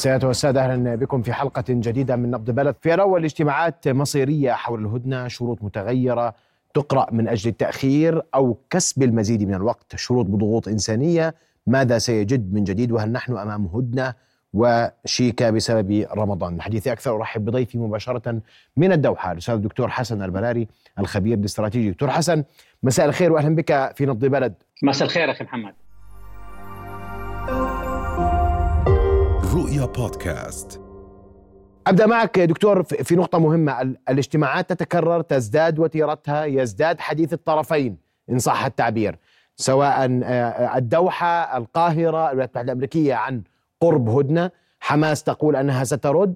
سيادة والسادة أهلا بكم في حلقة جديدة من نبض بلد. في الأول اجتماعات مصيرية حول الهدنة شروط متغيرة تقرأ من أجل التأخير أو كسب المزيد من الوقت. شروط بضغوط إنسانية ماذا سيجد من جديد؟ وهل نحن أمام هدنة؟ وشيكا بسبب رمضان. الحديث أكثر أرحب بضيفي مباشرة من الدوحة الأستاذ الدكتور حسن البراري الخبير الاستراتيجي دكتور حسن مساء الخير وأهلا بك في نبض بلد. مساء الخير أخي محمد. رؤيا بودكاست. أبدأ معك دكتور في نقطة مهمة. الاجتماعات تتكرر تزداد وتيرتها يزداد حديث الطرفين إن صح التعبير. سواء آه، الدوحة القاهرة الولايات المتحدة الأمريكية عن قرب هدنة. حماس تقول أنها سترد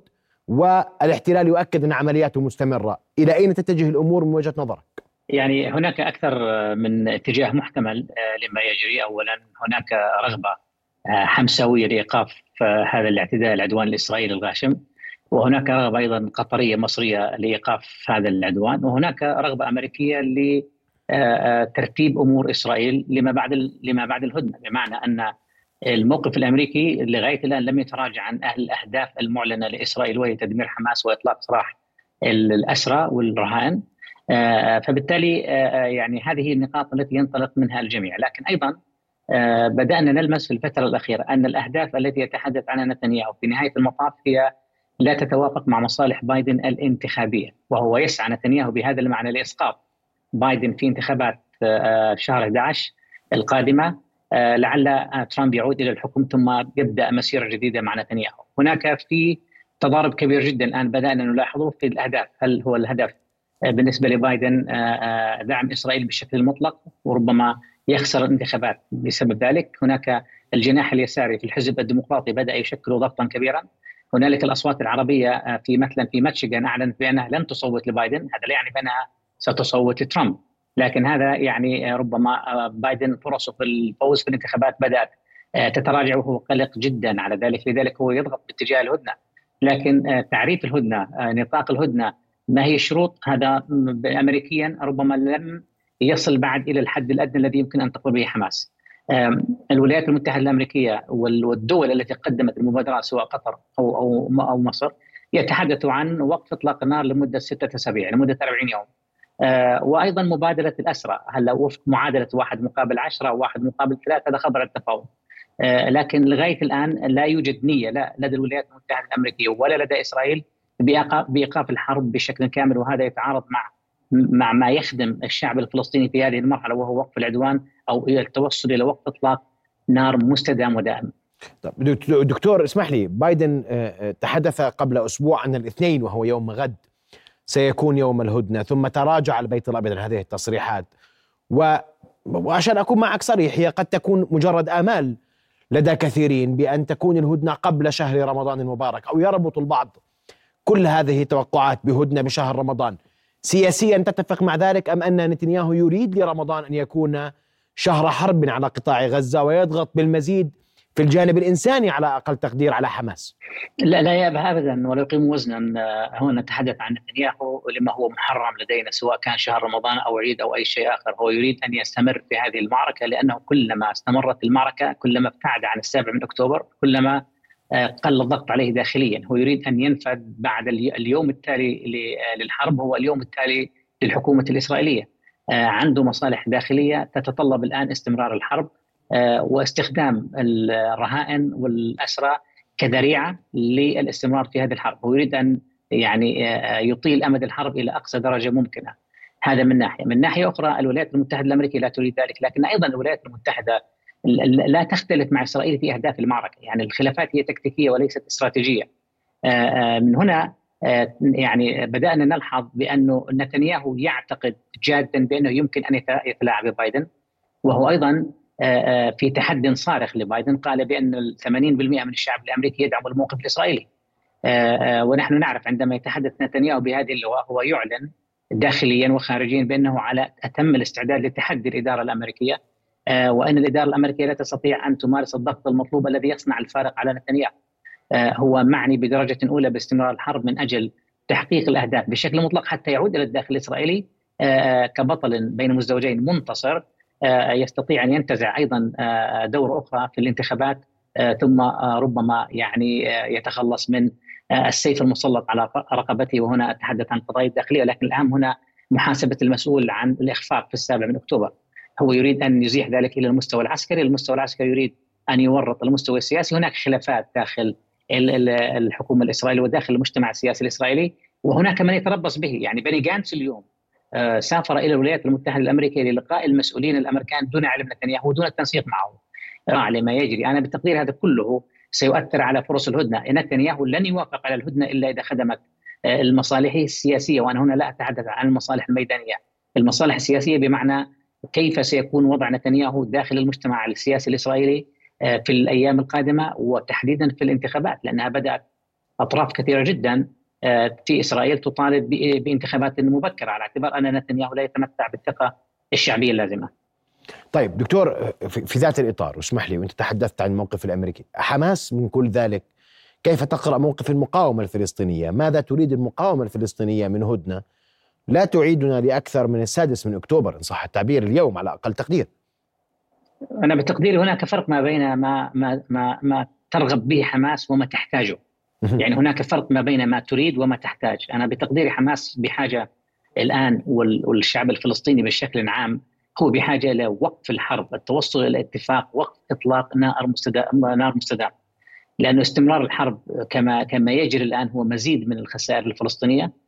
والاحتلال يؤكد أن عملياته مستمرة. إلى أين تتجه الأمور من وجهة نظرك؟ يعني هناك أكثر من اتجاه محتمل آه، لما يجري. اولا هناك رغبة آه، حمساويه لإيقاف آه، هذا الاعتداء العدوان الاسرائيلي الغاشم. وهناك رغبة أيضا قطرية مصرية لإيقاف هذا العدوان. وهناك رغبة أمريكية لترتيب أمور إسرائيل لما بعد لما بعد الهدنة. بمعنى أن الموقف الأمريكي لغاية الآن لم يتراجع عن الأهداف المعلنة لإسرائيل وهي تدمير حماس وإطلاق سراح الأسرى والرهائن آه، فبالتالي يعني هذه النقاط التي ينطلق منها الجميع. لكن أيضا آه، بدأنا نلمس في الفترة الأخيرة أن الأهداف التي يتحدث عنها نتنياهو في نهاية المطاف هي لا تتوافق مع مصالح بايدن الانتخابية وهو يسعى نتنياهو بهذا المعنى لإسقاط بايدن في انتخابات آه، شهر 11 القادمة آه، لعل ترامب يعود إلى الحكم ثم يبدأ مسيرة جديدة مع نتنياهو. هناك في تضارب كبير جدا الآن بدأنا نلاحظه في الأهداف، هل هو الهدف بالنسبة لبايدن دعم إسرائيل بشكل مطلق وربما يخسر الانتخابات. بسبب ذلك هناك الجناح اليساري في الحزب الديمقراطي بدأ يشكل ضغطا كبيرا. هنالك الأصوات العربية آه، في مثلا في ماتشيغان أعلنت بأنها لن تصوت لبايدن. هذا لا يعني بأنها ستصوت لترامب لكن هذا يعني آه، ربما آه، بايدن فرصه في الفوز في الانتخابات بدأت تتراجع وهو قلق جدا على ذلك. لذلك هو يضغط باتجاه الهدنة. لكن تعريف الهدنة نطاق الهدنة ما هي الشروط؟ هذا امريكيا ربما لم يصل بعد إلى الحد الأدنى الذي يمكن أن تقول به حماس. الولايات المتحدة الأمريكية والدول التي قدمت المبادرات سواء قطر أو أو أو مصر يتحدثوا عن وقف إطلاق النار لمدة ستة أسابيع لمدة 40 يوم. أه، وأيضا مبادرة الأسرى هلا وفق معادلة واحد مقابل عشرة واحد مقابل ثلاثة هذا خبر التفاوض. أه، لكن لغاية الآن لا يوجد نية لا لدى الولايات المتحدة الأمريكية ولا لدى إسرائيل بإيقاف الحرب بشكل كامل وهذا يتعارض مع مع ما يخدم الشعب الفلسطيني في هذه المرحلة وهو وقف العدوان أو التوصل إلى وقف إطلاق نار مستدام ودائم. دكتور اسمح لي بايدن آه، آه، تحدث قبل أسبوع ان الاثنين وهو يوم غد. سيكون يوم الهدنة ثم تراجع البيت الأبيض عن هذه التصريحات. و وعشان أكون معك صريح هي قد تكون مجرد آمال لدى كثيرين بأن تكون الهدنة قبل شهر رمضان المبارك. أو يربط البعض كل هذه التوقعات بهدنة بشهر رمضان. سياسيا تتفق مع ذلك أم أن نتنياهو يريد لرمضان أن يكون شهر حرب على قطاع غزة ويضغط بالمزيد في الجانب الإنساني على أقل تقدير على حماس. لا لا يأبى ابدا ولا يقيم وزنا آه، هنا نتحدث عن نتنياهو لما هو محرم لدينا سواء كان شهر رمضان أو عيد أو أي شيء آخر، هو يريد أن يستمر في هذه المعركة لأنه كلما استمرت المعركة كلما ابتعد عن السابع من أكتوبر كلما قل الضغط عليه داخليا. هو يريد أن ينفذ بعد اليوم التالي للحرب هو اليوم التالي للحكومة الإسرائيلية. آه، عنده مصالح داخلية تتطلب الآن استمرار الحرب آه، واستخدام الرهائن والأسرى كذريعة للاستمرار في هذه الحرب. هو يريد أن يعني آه، يطيل أمد الحرب إلى أقصى درجة ممكنة. هذا من ناحية. من ناحية أخرى الولايات المتحدة الأمريكية لا تريد ذلك لكن أيضا الولايات المتحدة لا تختلف مع إسرائيل في أهداف المعركة، يعني الخلافات هي تكتيكية وليست استراتيجية. آه، آه، من هنا آه، يعني بدأنا نلحظ بانه نتنياهو يعتقد جادا بأنه يمكن أن يتلاعب ببايدن وهو أيضا في تحد صارخ لبايدن قال بأن 80% من الشعب الأمريكي يدعم الموقف الإسرائيلي. ونحن نعرف عندما يتحدث نتنياهو بهذه اللغة هو يعلن داخليا وخارجيا بأنه على أتم الاستعداد لتحدي الإدارة الأمريكية وأن الإدارة الأمريكية لا تستطيع أن تمارس الضغط المطلوب الذي يصنع الفارق على نتنياهو. آه، هو معني بدرجة أولى باستمرار الحرب من أجل تحقيق الأهداف بشكل مطلق حتى يعود إلى الداخل الإسرائيلي آه، كبطل بين مزدوجين منتصر يستطيع أن ينتزع أيضا دور أخرى في الانتخابات ثم ربما يعني يتخلص من السيف المسلط على رقبته وهنا أتحدث عن القضايا الداخليه ولكن الأهم هنا محاسبة المسؤول عن الإخفاق في السابع من أكتوبر هو يريد أن يزيح ذلك إلى المستوى العسكري، المستوى العسكري يريد أن يورط المستوى السياسي، هناك خلافات داخل الحكومة الإسرائيلية وداخل المجتمع السياسي الإسرائيلي وهناك من يتربص به، يعني بني جانس اليوم آه، سافر إلى الولايات المتحدة الأمريكية للقاء المسؤولين الأمريكان دون علم نتنياهو ودون التنسيق معه. على ما يجري، أنا بتقدير هذا كله سيؤثر على فرص الهدنة، نتنياهو لن يوافق على الهدنة إلا إذا خدمت آه، المصالح السياسية وأنا هنا لا أتحدث عن المصالح الميدانية، المصالح السياسية بمعنى كيف سيكون وضع نتنياهو داخل المجتمع السياسي الإسرائيلي آه، في الأيام القادمة وتحديدا في الانتخابات لأنها بدأت أطراف كثيرة جدا آه، في إسرائيل تطالب بانتخابات مبكرة على اعتبار أن نتنياهو لا يتمتع بالثقة الشعبية اللازمة. طيب دكتور في ذات الإطار واسمح لي وأنت تحدثت عن الموقف الأمريكي، حماس من كل ذلك كيف تقرأ موقف المقاومة الفلسطينية؟ ماذا تريد المقاومة الفلسطينية من هدنة لا تعيدنا لأكثر من السادس من أكتوبر إن صح التعبير اليوم على أقل تقدير. أنا بتقديري هناك فرق ما بين ما ما ما, ما ترغب به حماس وما تحتاجه. يعني هناك فرق ما بين ما تريد وما تحتاج. أنا بتقديري حماس بحاجة الآن والشعب الفلسطيني بشكل عام هو بحاجة إلى وقف الحرب، التوصل إلى اتفاق وقف إطلاق نار مستدام نار مستدام. لأنه استمرار الحرب كما كما يجري الآن هو مزيد من الخسائر الفلسطينية. آه،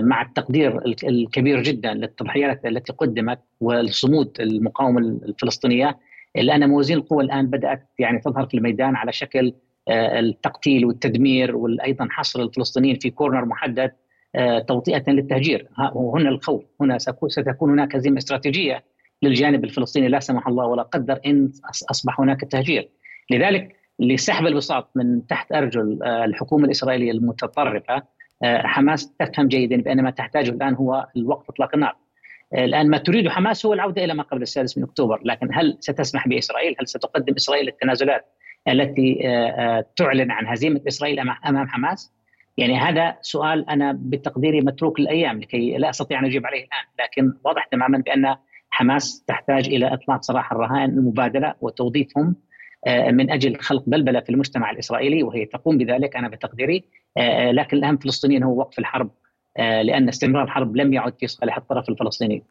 مع التقدير الكبير جدا للتضحيات التي قدمت والصمود المقاومة الفلسطينية. الا ان موازين القوى الآن بدأت يعني تظهر في الميدان على شكل آه، التقتيل والتدمير وأيضا حصر الفلسطينيين في كورنر محدد توطئة للتهجير. وهنا الخوف. هنا ستكون هناك هزيمة استراتيجية للجانب الفلسطيني لا سمح الله ولا قدر إن أصبح هناك تهجير. لذلك لسحب البساط من تحت أرجل الحكومة الإسرائيلية المتطرفة آه، حماس تفهم جيدا بان ما تحتاجه الآن هو الوقف إطلاق النار. آه، الآن ما تريده حماس هو العودة إلى ما قبل السادس من أكتوبر، لكن هل ستسمح بإسرائيل؟ هل ستقدم إسرائيل التنازلات التي آه، تعلن عن هزيمة إسرائيل أمام حماس؟ يعني هذا سؤال أنا بتقديري متروك للأيام لكي لا أستطيع أن أجيب عليه الآن، لكن واضح تماما بأن حماس تحتاج إلى إطلاق سراح الرهائن المبادلة وتوظيفهم من أجل خلق بلبلة في المجتمع الإسرائيلي وهي تقوم بذلك أنا بتقديري آه، لكن الاهم في الفلسطينيين هو وقف الحرب آه، لأن استمرار الحرب لم يعد في صالح الطرف الفلسطيني.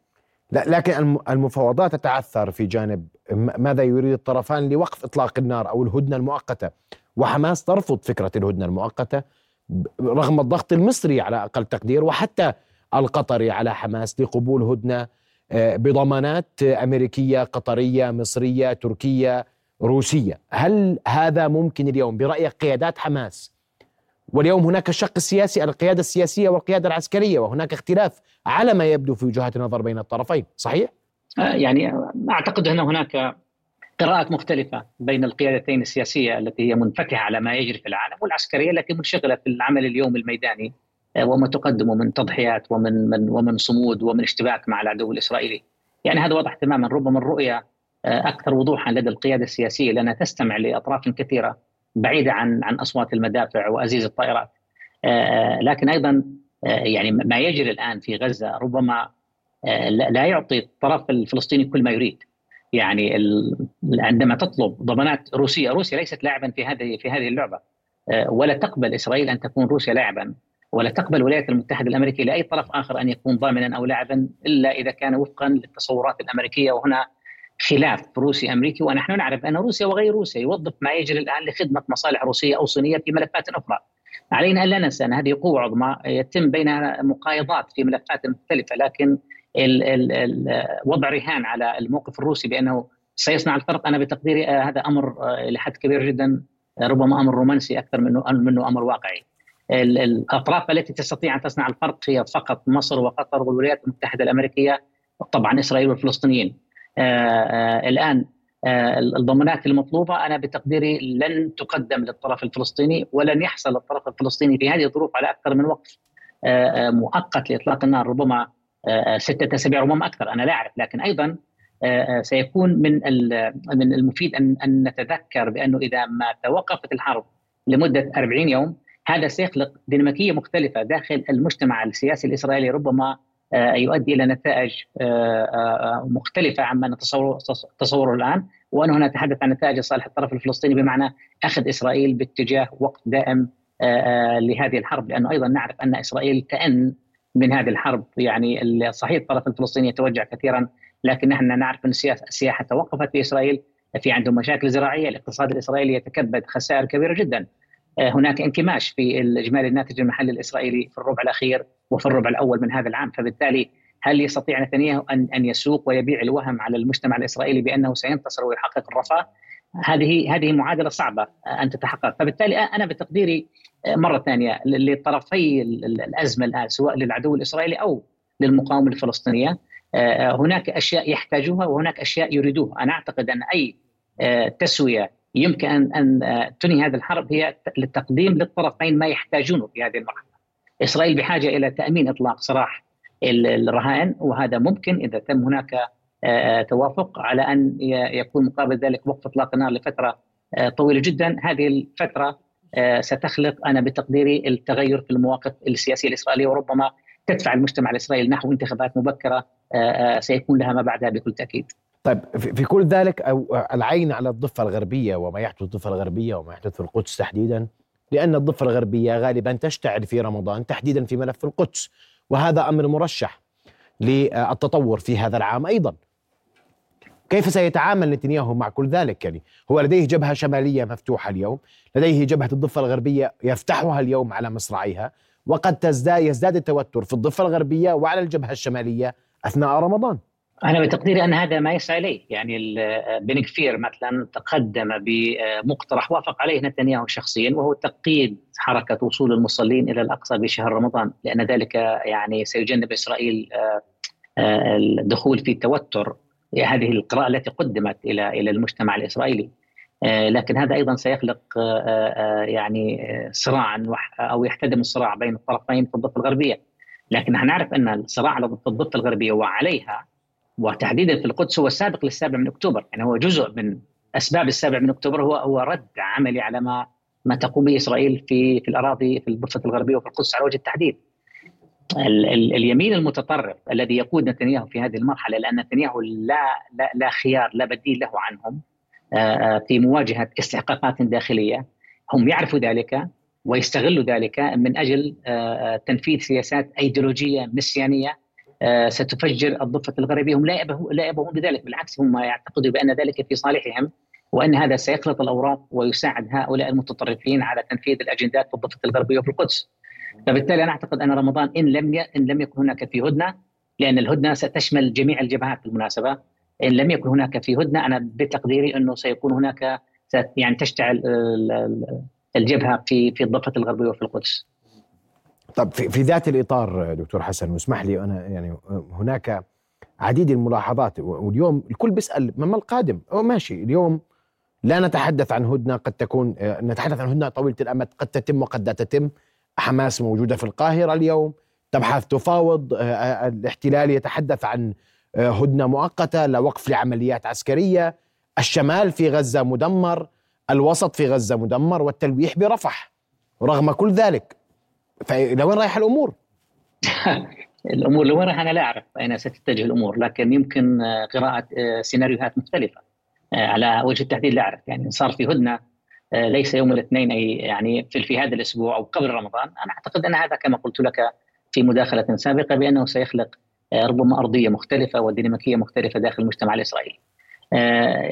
لكن المفاوضات تتعثر في جانب ماذا يريد الطرفان لوقف إطلاق النار أو الهدنة المؤقتة وحماس ترفض فكرة الهدنة المؤقتة رغم الضغط المصري على أقل تقدير وحتى القطري على حماس لقبول هدنة آه، بضمانات أمريكية قطرية مصرية تركية روسية هل هذا ممكن اليوم برايك قيادات حماس واليوم هناك الشق السياسي القيادة السياسية والقيادة العسكرية وهناك اختلاف على ما يبدو في وجهات النظر بين الطرفين صحيح؟ آه، يعني أعتقد أن هناك قراءات مختلفة بين القيادتين السياسية التي هي منفتحة على ما يجري في العالم والعسكرية التي منشغلة في العمل اليوم الميداني آه، وما تقدمه من تضحيات ومن من ومن صمود ومن اشتباك مع العدو الإسرائيلي يعني هذا واضح تماما ربما الرؤية آه، أكثر وضوحا لدى القيادة السياسية لأنها تستمع لأطراف كثيرة بعيدة عن عن أصوات المدافع وأزيز الطائرات. آه، آه، لكن أيضا آه، يعني ما يجري الآن في غزة ربما لا يعطي الطرف الفلسطيني كل ما يريد. يعني عندما تطلب ضمانات روسية روسيا ليست لاعبا في هذه في هذه اللعبة. ولا تقبل إسرائيل أن تكون روسيا لاعبا ولا تقبل الولايات المتحدة الأمريكية لأي طرف آخر أن يكون ضامنا أو لاعبا إلا إذا كان وفقا للتصورات الأمريكية. وهنا خلاف روسي أمريكي ونحن نعرف أن روسيا وغير روسيا يوظف ما يجري الآن لخدمة مصالح روسية أو صينية في ملفات أخرى. علينا أن لا ننسى أن هذه قوة عظمى يتم بينها مقايضات في ملفات مختلفة لكن ال ال ال وضع رهان على الموقف الروسي بأنه سيصنع الفرق أنا بتقديري آه، هذا أمر آه، لحد كبير جدا آه، ربما أمر رومانسي أكثر منه منه أمر واقعي. الأطراف التي تستطيع أن تصنع الفرق هي فقط مصر وقطر والولايات المتحدة الأمريكية طبعا إسرائيل والفلسطينيين. آه، آه، الآن آه، الضمانات المطلوبة. أنا بتقديري لن تقدم للطرف الفلسطيني ولن يحصل الطرف الفلسطيني في هذه الظروف على أكثر من وقف مؤقت لإطلاق النار ربما ستة أسابيع ربما أكثر. أنا لا أعرف. لكن أيضا سيكون من من المفيد أن نتذكر بأنه إذا ما توقفت الحرب لمدة 40 يوم هذا سيخلق ديناميكية مختلفة داخل المجتمع السياسي الإسرائيلي ربما يؤدي إلى نتائج مختلفة عما نتصور تصوره الآن. وان هنا نتحدث عن نتائج صالح الطرف الفلسطيني بمعنى أخذ إسرائيل باتجاه وقف دائم لهذه الحرب. لأنه أيضا نعرف أن إسرائيل كان من هذه الحرب. يعني صحيح الطرف الفلسطيني يتوجع كثيرا لكن نحن نعرف أن السياحة توقفت في إسرائيل في عندهم مشاكل زراعية. الاقتصاد الإسرائيلي يتكبد خسائر كبيرة جدا. آه، هناك انكماش في الإجمالي الناتج المحلي الإسرائيلي في الربع الأخير وفي الربع الأول من هذا العام. فبالتالي هل يستطيع نتنياهو ان أن يسوق ويبيع الوهم على المجتمع الإسرائيلي بأنه سينتصر ويحقق الرفاه؟ هذه هذه معادلة صعبة أن تتحقق. فبالتالي أنا بتقديري آه، مرة ثانية لطرفي الأزمة الآن سواء للعدو الإسرائيلي أو للمقاومة الفلسطينية آه، هناك أشياء يحتاجوها وهناك أشياء يريدوها. أنا أعتقد أن أي تسوية يمكن ان أن تنهي هذه الحرب هي للتقديم للطرفين ما يحتاجونه في هذه المرحلة. إسرائيل بحاجة إلى تأمين إطلاق سراح الرهائن وهذا ممكن إذا تم هناك آه، توافق على أن يكون مقابل ذلك وقف إطلاق النار لفترة آه، طويلة جدا، هذه الفترة آه، ستخلق أنا بتقديري التغير في المواقف السياسية الإسرائيلية وربما تدفع المجتمع الإسرائيلي نحو انتخابات مبكرة سيكون لها ما بعدها بكل تأكيد. طيب في كل ذلك العين على الضفة الغربية وما يحدث الضفة الغربية وما يحدث في القدس تحديدا؟ لأن الضفة الغربية غالبا تشتعل في رمضان تحديدا في ملف القدس وهذا أمر مرشح للتطور في هذا العام أيضا. كيف سيتعامل نتنياهو مع كل ذلك؟ يعني هو لديه جبهة شمالية مفتوحة اليوم لديه جبهة الضفة الغربية يفتحها اليوم على مصراعيها وقد تزداد يزداد التوتر في الضفة الغربية وعلى الجبهة الشمالية أثناء رمضان. أنا بتقديري أن هذا ما يسعى إليه، يعني بن كفير مثلا تقدم بمقترح وافق عليه نتنياهو شخصيا وهو تقييد حركة وصول المصلين إلى الأقصى بشهر رمضان، لأن ذلك يعني سيجنب إسرائيل آه، آه، الدخول في توتر هذه القراءة التي قدمت إلى إلى المجتمع الإسرائيلي. آه، لكن هذا أيضا سيخلق يعني صراعا أو يحتدم الصراع بين الطرفين في الضفة الغربية. لكن نحن نعرف أن الصراع في الضفة الغربية وعليها وتحديدا في القدس هو السابق للسابع من أكتوبر يعني هو جزء من أسباب السابع من أكتوبر هو هو رد عملي على ما ما تقوم به إسرائيل في في الأراضي في الضفه الغربية وفي القدس على وجه التحديد. ال ال اليمين المتطرف الذي يقود نتنياهو في هذه المرحلة لأن نتنياهو لا لا, لا خيار لا بديل له عنهم في مواجهة استحقاقات داخلية هم يعرفوا ذلك ويستغلوا ذلك من أجل تنفيذ سياسات أيديولوجية مسيانيه آه، ستفجر الضفة الغربية هم لا لا يبهون بذلك بالعكس هم يعتقدوا بأن ذلك في صالحهم وأن هذا سيخلط الأوراق ويساعد هؤلاء المتطرفين على تنفيذ الأجندات في الضفة الغربية وفي القدس. فبالتالي أنا أعتقد أن رمضان إن لم إن لم يكن هناك في هدنة لأن الهدنة ستشمل جميع الجبهات بالمناسبة إن لم يكن هناك في هدنة أنا بتقديري أنه سيكون هناك يعني تشتعل الجبهة في في الضفة الغربية وفي القدس. طب في, في ذات الإطار دكتور حسن واسمح لي أنا يعني هناك عديد الملاحظات واليوم الكل بيسأل ما القادم؟ أو ماشي اليوم لا نتحدث عن هدنة قد تكون نتحدث عن هدنة طويلة الأمد قد تتم وقد لا تتم. حماس موجودة في القاهرة اليوم تبحث تفاوض الاحتلال يتحدث عن هدنة مؤقتة لوقف لعمليات عسكرية. الشمال في غزة مدمر الوسط في غزة مدمر والتلويح برفح رغم كل ذلك. فلوين رايحه الأمور؟ الأمور لوين رايحه أنا لا أعرف. اين ستتجه الأمور لكن يمكن آه، قراءة آه، سيناريوهات مختلفة. آه، على وجه التحديد لا أعرف. يعني صار في هدنة ليس يوم الاثنين أي يعني في, في هذا الأسبوع أو قبل رمضان. أنا أعتقد أن هذا كما قلت لك في مداخلة سابقة بأنه سيخلق ربما أرضية مختلفة وديناميكية مختلفة داخل المجتمع الإسرائيلي.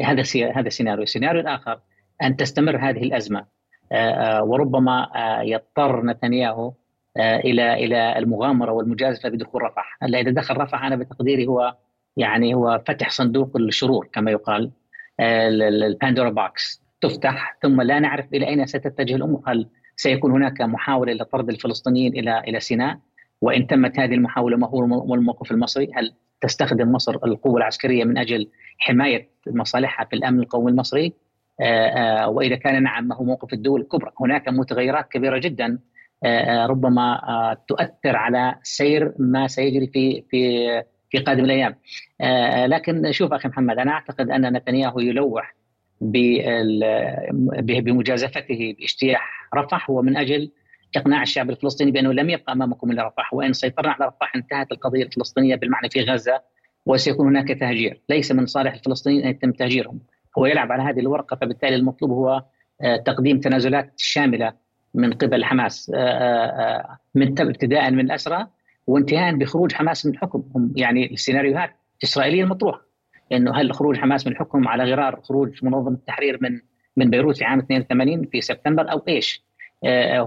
هذا هذا سيناريو، السيناريو الآخر أن تستمر هذه الأزمة وربما يضطر نتنياهو آه، إلى إلى المغامرة والمجازفة بدخول رفح، هلا إذا دخل رفح أنا بتقديري هو يعني هو فتح صندوق الشرور كما يقال آه، الباندورا بوكس تفتح ثم لا نعرف إلى أين ستتجه الأمور، هل سيكون هناك محاولة لطرد الفلسطينيين إلى إلى سيناء؟ وإن تمت هذه المحاولة ما هو الموقف المصري؟ هل تستخدم مصر القوة العسكرية من أجل حماية مصالحها في الأمن القومي المصري؟ آه، وإذا كان نعم ما هو موقف الدول الكبرى؟ هناك متغيرات كبيرة جدا آه، آه، ربما آه، تؤثر على سير ما سيجري في في في قادم الأيام. لكن شوف أخي محمد أنا أعتقد أن نتنياهو يلوح بمجازفته باجتياح رفح هو من أجل إقناع الشعب الفلسطيني بأنه لم يبقى أمامكم إلا رفح وإن سيطرنا على رفح انتهت القضية الفلسطينية بالمعنى في غزة وسيكون هناك تهجير، ليس من صالح الفلسطينيين أن يتم تهجيرهم، هو يلعب على هذه الورقة فبالتالي المطلوب هو آه، تقديم تنازلات شاملة من قبل حماس آه، آه، من ابتداء من الأسرى وانتهاء بخروج حماس من الحكم يعني السيناريوهات الاسرائيليه المطروحة إنه هل خروج حماس من الحكم على غرار خروج منظمة التحرير من من بيروت في عام 82 في سبتمبر أو إيش؟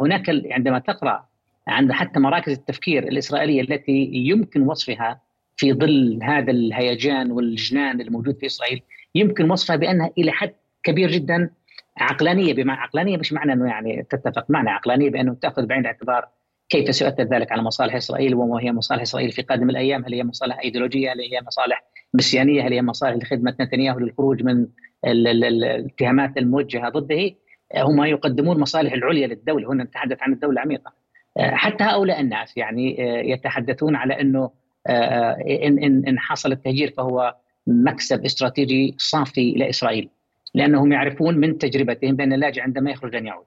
هناك عندما تقرأ عند حتى مراكز التفكير الإسرائيلية التي يمكن وصفها في ظل هذا الهيجان والجنان الموجود في إسرائيل يمكن وصفها بأنها إلى حد كبير جدا عقلانية بما عقلانية مش معنى إنه يعني تتفق معنا عقلانية بأنه تأخذ بعين الاعتبار كيف سيؤثر ذلك على مصالح إسرائيل وما هي مصالح إسرائيل في قادم الأيام هل هي مصالح أيديولوجية هل هي مصالح مسيانيه هل هي مصالح لخدمة نتنياهو للخروج من الاتهامات الموجهة ضده هم يقدمون مصالح العليا للدولة هنا نتحدث عن الدولة العميقة. حتى هؤلاء الناس يعني يتحدثون على إنه ان ان إن حصل التهجير فهو مكسب استراتيجي صافي لاسرائيل لأنهم يعرفون من تجربتهم بأن اللاجئ عندما يخرج لن يعود.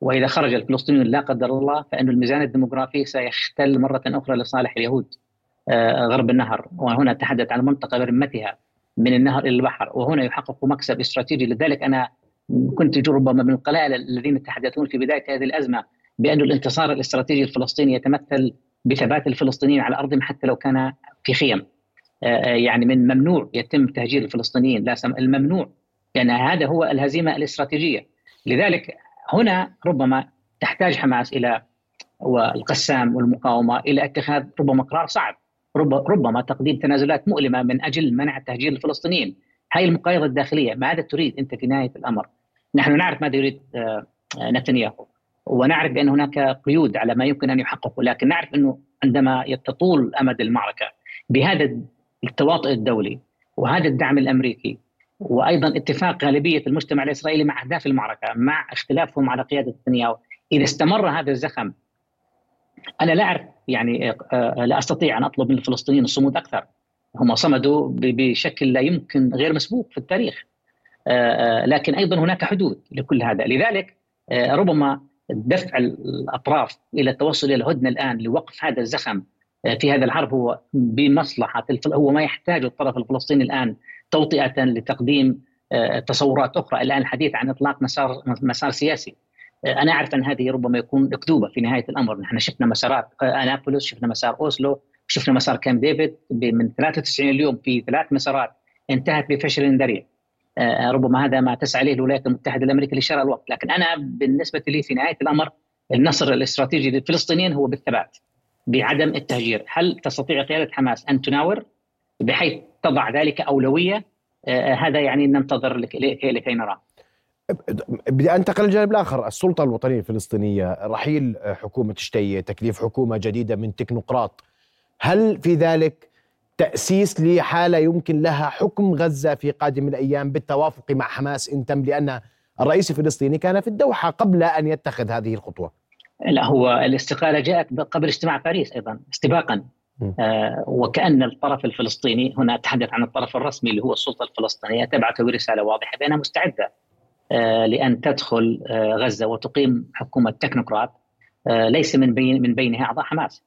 وإذا خرج الفلسطينيون لا قدر الله فإن الميزان الديموغرافي سيختل مرة أخرى لصالح اليهود آه، غرب النهر. وهنا تحدث عن منطقة برمتها من النهر إلى البحر. وهنا يحقق مكسب استراتيجي. لذلك أنا كنت ربما من القلائل الذين يتحدثون في بداية هذه الأزمة بأن الانتصار الاستراتيجي الفلسطيني يتمثل بثبات الفلسطينيين على أرضهم حتى لو كان في خيم. يعني من ممنوع يتم تهجير الفلسطينيين لا سم الممنوع لأن هذا هو الهزيمة الاستراتيجية. لذلك هنا ربما تحتاج حماس إلى والقسام والمقاومة إلى اتخاذ ربما قرار صعب. ربما تقديم تنازلات مؤلمة من أجل منع تهجير الفلسطينيين. هاي المقايضة الداخلية ماذا تريد أنت في نهاية الأمر؟ نحن نعرف ماذا يريد آه، نتنياهو ونعرف بأن هناك قيود على ما يمكن أن يحققه لكن نعرف أنه عندما تطول أمد المعركة بهذا التواطؤ الدولي وهذا الدعم الأمريكي وأيضا اتفاق غالبية المجتمع الإسرائيلي مع أهداف المعركة مع اختلافهم على قيادة نتنياهو. إذا استمر هذا الزخم أنا لا أعرف يعني آه، لا أستطيع أن أطلب من الفلسطينيين الصمود أكثر. هم صمدوا بشكل لا يمكن غير مسبوق في التاريخ. آه، آه، لكن أيضا هناك حدود لكل هذا. لذلك ربما دفع الأطراف إلى التوصل إلى الهدنة الآن لوقف هذا الزخم في هذا الحرب هو بمصلحة. هو ما يحتاجه الطرف الفلسطيني الآن توطئة لتقديم آه، تصورات أخرى. الآن الحديث عن إطلاق مسار مسار سياسي. آه، أنا أعرف أن هذه ربما يكون اكذوبه في نهاية الأمر. نحن شفنا مسارات آه، انابوليس شفنا مسار أوسلو شفنا مسار كام ديفيد من 93 اليوم في ثلاث مسارات انتهت بفشل ذريع. ربما هذا ما تسعى إليه الولايات المتحدة الأمريكية لشراء الوقت. لكن أنا بالنسبة لي في نهاية الأمر النصر الاستراتيجي للفلسطينيين هو بالثبات. بعدم التهجير. هل تستطيع قيادة حماس أن تناور؟ بحيث تضع ذلك أولوية آه، هذا يعني ننتظر لكي نرى. بدي أنتقل للجانب الآخر. السلطة الوطنية الفلسطينية رحيل حكومة شتيه تكليف حكومة جديدة من تكنوقراط. هل في ذلك تأسيس لحالة يمكن لها حكم غزة في قادم الأيام بالتوافق مع حماس إن تم؟ لأن الرئيس الفلسطيني كان في الدوحة قبل أن يتخذ هذه الخطوة. لا هو الاستقالة جاءت قبل اجتماع باريس أيضا استباقا آه وكأن الطرف الفلسطيني هنا أتحدث عن الطرف الرسمي اللي هو السلطة الفلسطينية تبعث برساله واضحة بأنها مستعدة آه لأن تدخل آه غزة وتقيم حكومة تكنوقراط آه ليس من بين من بينها أعضاء حماس.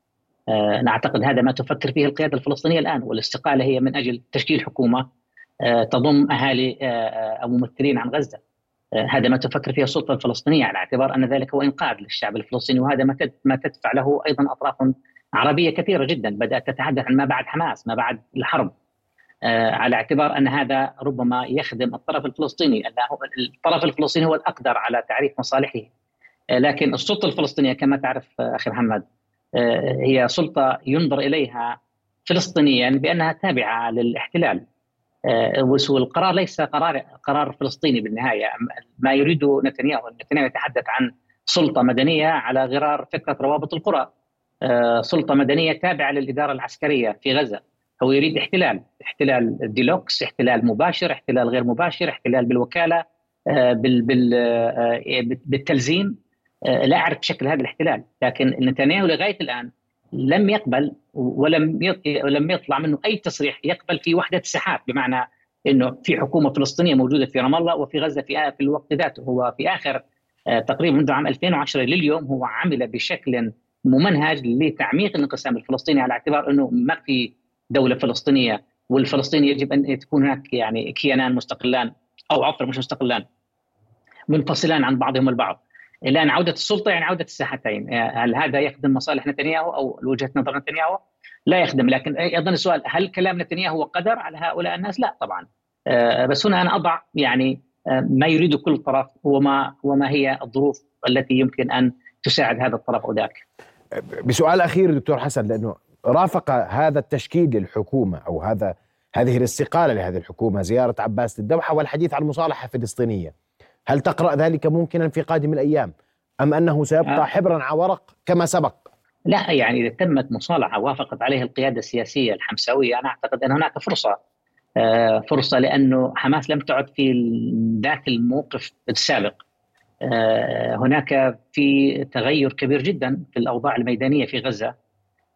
آه نعتقد هذا ما تفكر فيه القيادة الفلسطينية الآن والاستقالة هي من أجل تشكيل حكومة آه تضم أهالي أو ممثلين عن غزة. آه، هذا ما تفكر فيه السلطة الفلسطينية على اعتبار أن ذلك هو إنقاذ للشعب الفلسطيني وهذا ما تدفع له أيضا أطراف عربية كثيرة جدا بدأت تتحدث عن ما بعد حماس ما بعد الحرب. آه، على اعتبار أن هذا ربما يخدم الطرف الفلسطيني الطرف الفلسطيني هو الأقدر على تعريف مصالحه. آه، لكن السلطة الفلسطينية كما تعرف أخي محمد هي سلطة ينظر إليها فلسطينيا بأنها تابعة للاحتلال. والقرار ليس قرار قرار فلسطيني بالنهاية. ما يريده نتنياهو نتنياهو يتحدث عن سلطة مدنية على غرار فكرة روابط القرى. آه، سلطة مدنية تابعة للإدارة العسكرية في غزة. هو يريد احتلال احتلال ديلوكس احتلال مباشر احتلال غير مباشر احتلال بالوكالة آه، بالتلزيم. لا أعرف شكل هذا الاحتلال لكن نتنياهو لغاية الآن لم يقبل ولم ولم يطلع منه أي تصريح يقبل في وحدة السحاب بمعنى إنه في حكومة فلسطينية موجودة في رام الله وفي غزة في في الوقت ذاته. هو في آخر تقريبا منذ عام 2010 لليوم هو عمل بشكل ممنهج لتعميق الانقسام الفلسطيني على اعتبار إنه ما في دولة فلسطينية والفلسطيني يجب أن تكون هناك يعني كيانان مستقلان أو عفوا مش مستقلان منفصلان عن بعضهم البعض. الان عودة السلطة يعني عودة الساحتين هل هذا يخدم مصالح نتنياهو أو وجهة نظر نتنياهو؟ لا يخدم لكن أيضا السؤال هل كلام نتنياهو قدر على هؤلاء الناس؟ لا طبعا آه، بس هنا أنا أضع يعني آه، ما يريد كل طرف وما وما هي الظروف التي يمكن أن تساعد هذا الطرف أو ذاك. بسؤال أخير دكتور حسن لأنه رافق هذا التشكيل للحكومة أو هذا هذه الاستقالة لهذه الحكومة زيارة عباس للدوحه والحديث عن مصالحة فلسطينية. هل تقرأ ذلك ممكنا في قادم الأيام؟ أم أنه سيبقى آه. حبرا على ورق كما سبق؟ لا يعني إذا تمت مصالحة وافقت عليها القيادة السياسية الحمساوية أنا أعتقد أن هناك فرصة آه، فرصة لأنه حماس لم تعد في ذاك الموقف السابق. آه، هناك في تغير كبير جدا في الأوضاع الميدانية في غزة.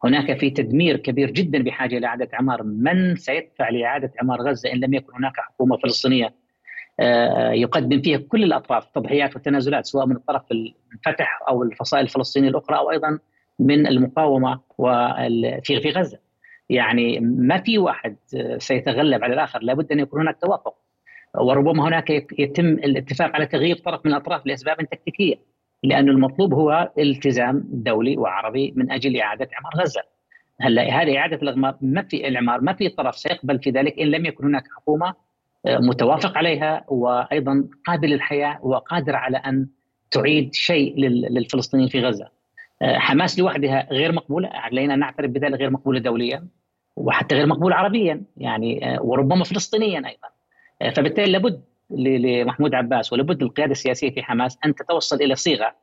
هناك في تدمير كبير جدا بحاجة لإعادة إعمار. من سيدفع لإعادة إعمار غزة إن لم يكن هناك حكومة فلسطينية؟ آه، يقدم فيها كل الأطراف تضحيات وتنازلات سواء من الطرف الفتح أو الفصائل الفلسطينية الأخرى أو أيضا من المقاومة في في غزة. يعني ما في واحد سيتغلب على الآخر لابد أن يكون هناك توافق وربما هناك يتم الاتفاق على تغيير طرف من الأطراف لأسباب تكتيكية لأن المطلوب هو التزام دولي وعربي من أجل إعادة إعمار غزة. هلا هذه إعادة الإعمار ما في الاعمار ما في طرف سيقبل في ذلك إن لم يكن هناك حكومة آه، متوافق عليها وأيضا قابل للحياة وقادر على أن تعيد شيء للفلسطينيين في غزة. آه، حماس لوحدها غير مقبولة علينا نعترف بذلك غير مقبولة دوليا وحتى غير مقبولة عربيا يعني آه، وربما فلسطينيا أيضا. فبالتالي لابد لمحمود عباس ولابد القياده السياسية في حماس أن تتوصل إلى صيغة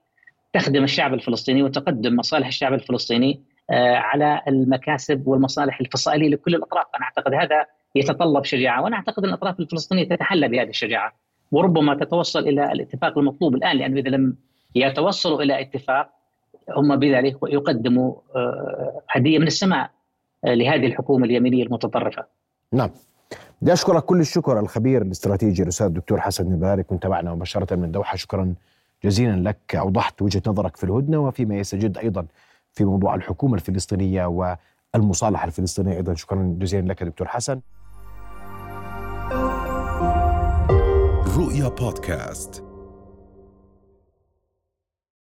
تخدم الشعب الفلسطيني وتقدم مصالح الشعب الفلسطيني على المكاسب والمصالح الفصائلية لكل الأطراف، أنا أعتقد هذا يتطلب شجاعة وأنا أعتقد أن الأطراف الفلسطينية تتحلى بهذه الشجاعة وربما تتوصل إلى الاتفاق المطلوب الآن لأنه إذا لم يتوصلوا إلى اتفاق هم بذلك يقدموا آه، هدية من السماء آه، لهذه الحكومة اليمينية المتطرفة. نعم. بدي أشكرك كل الشكر الخبير الاستراتيجي الأستاذ الدكتور حسن النباري كنت معنا مباشرة من الدوحه شكرا جزيلا لك أوضحت وجهة نظرك في الهدنة وفيما يستجد أيضا في موضوع الحكومة الفلسطينية والمصالحة الفلسطينية أيضا شكرا جزيلا لك دكتور حسن. رؤيا بودكاست.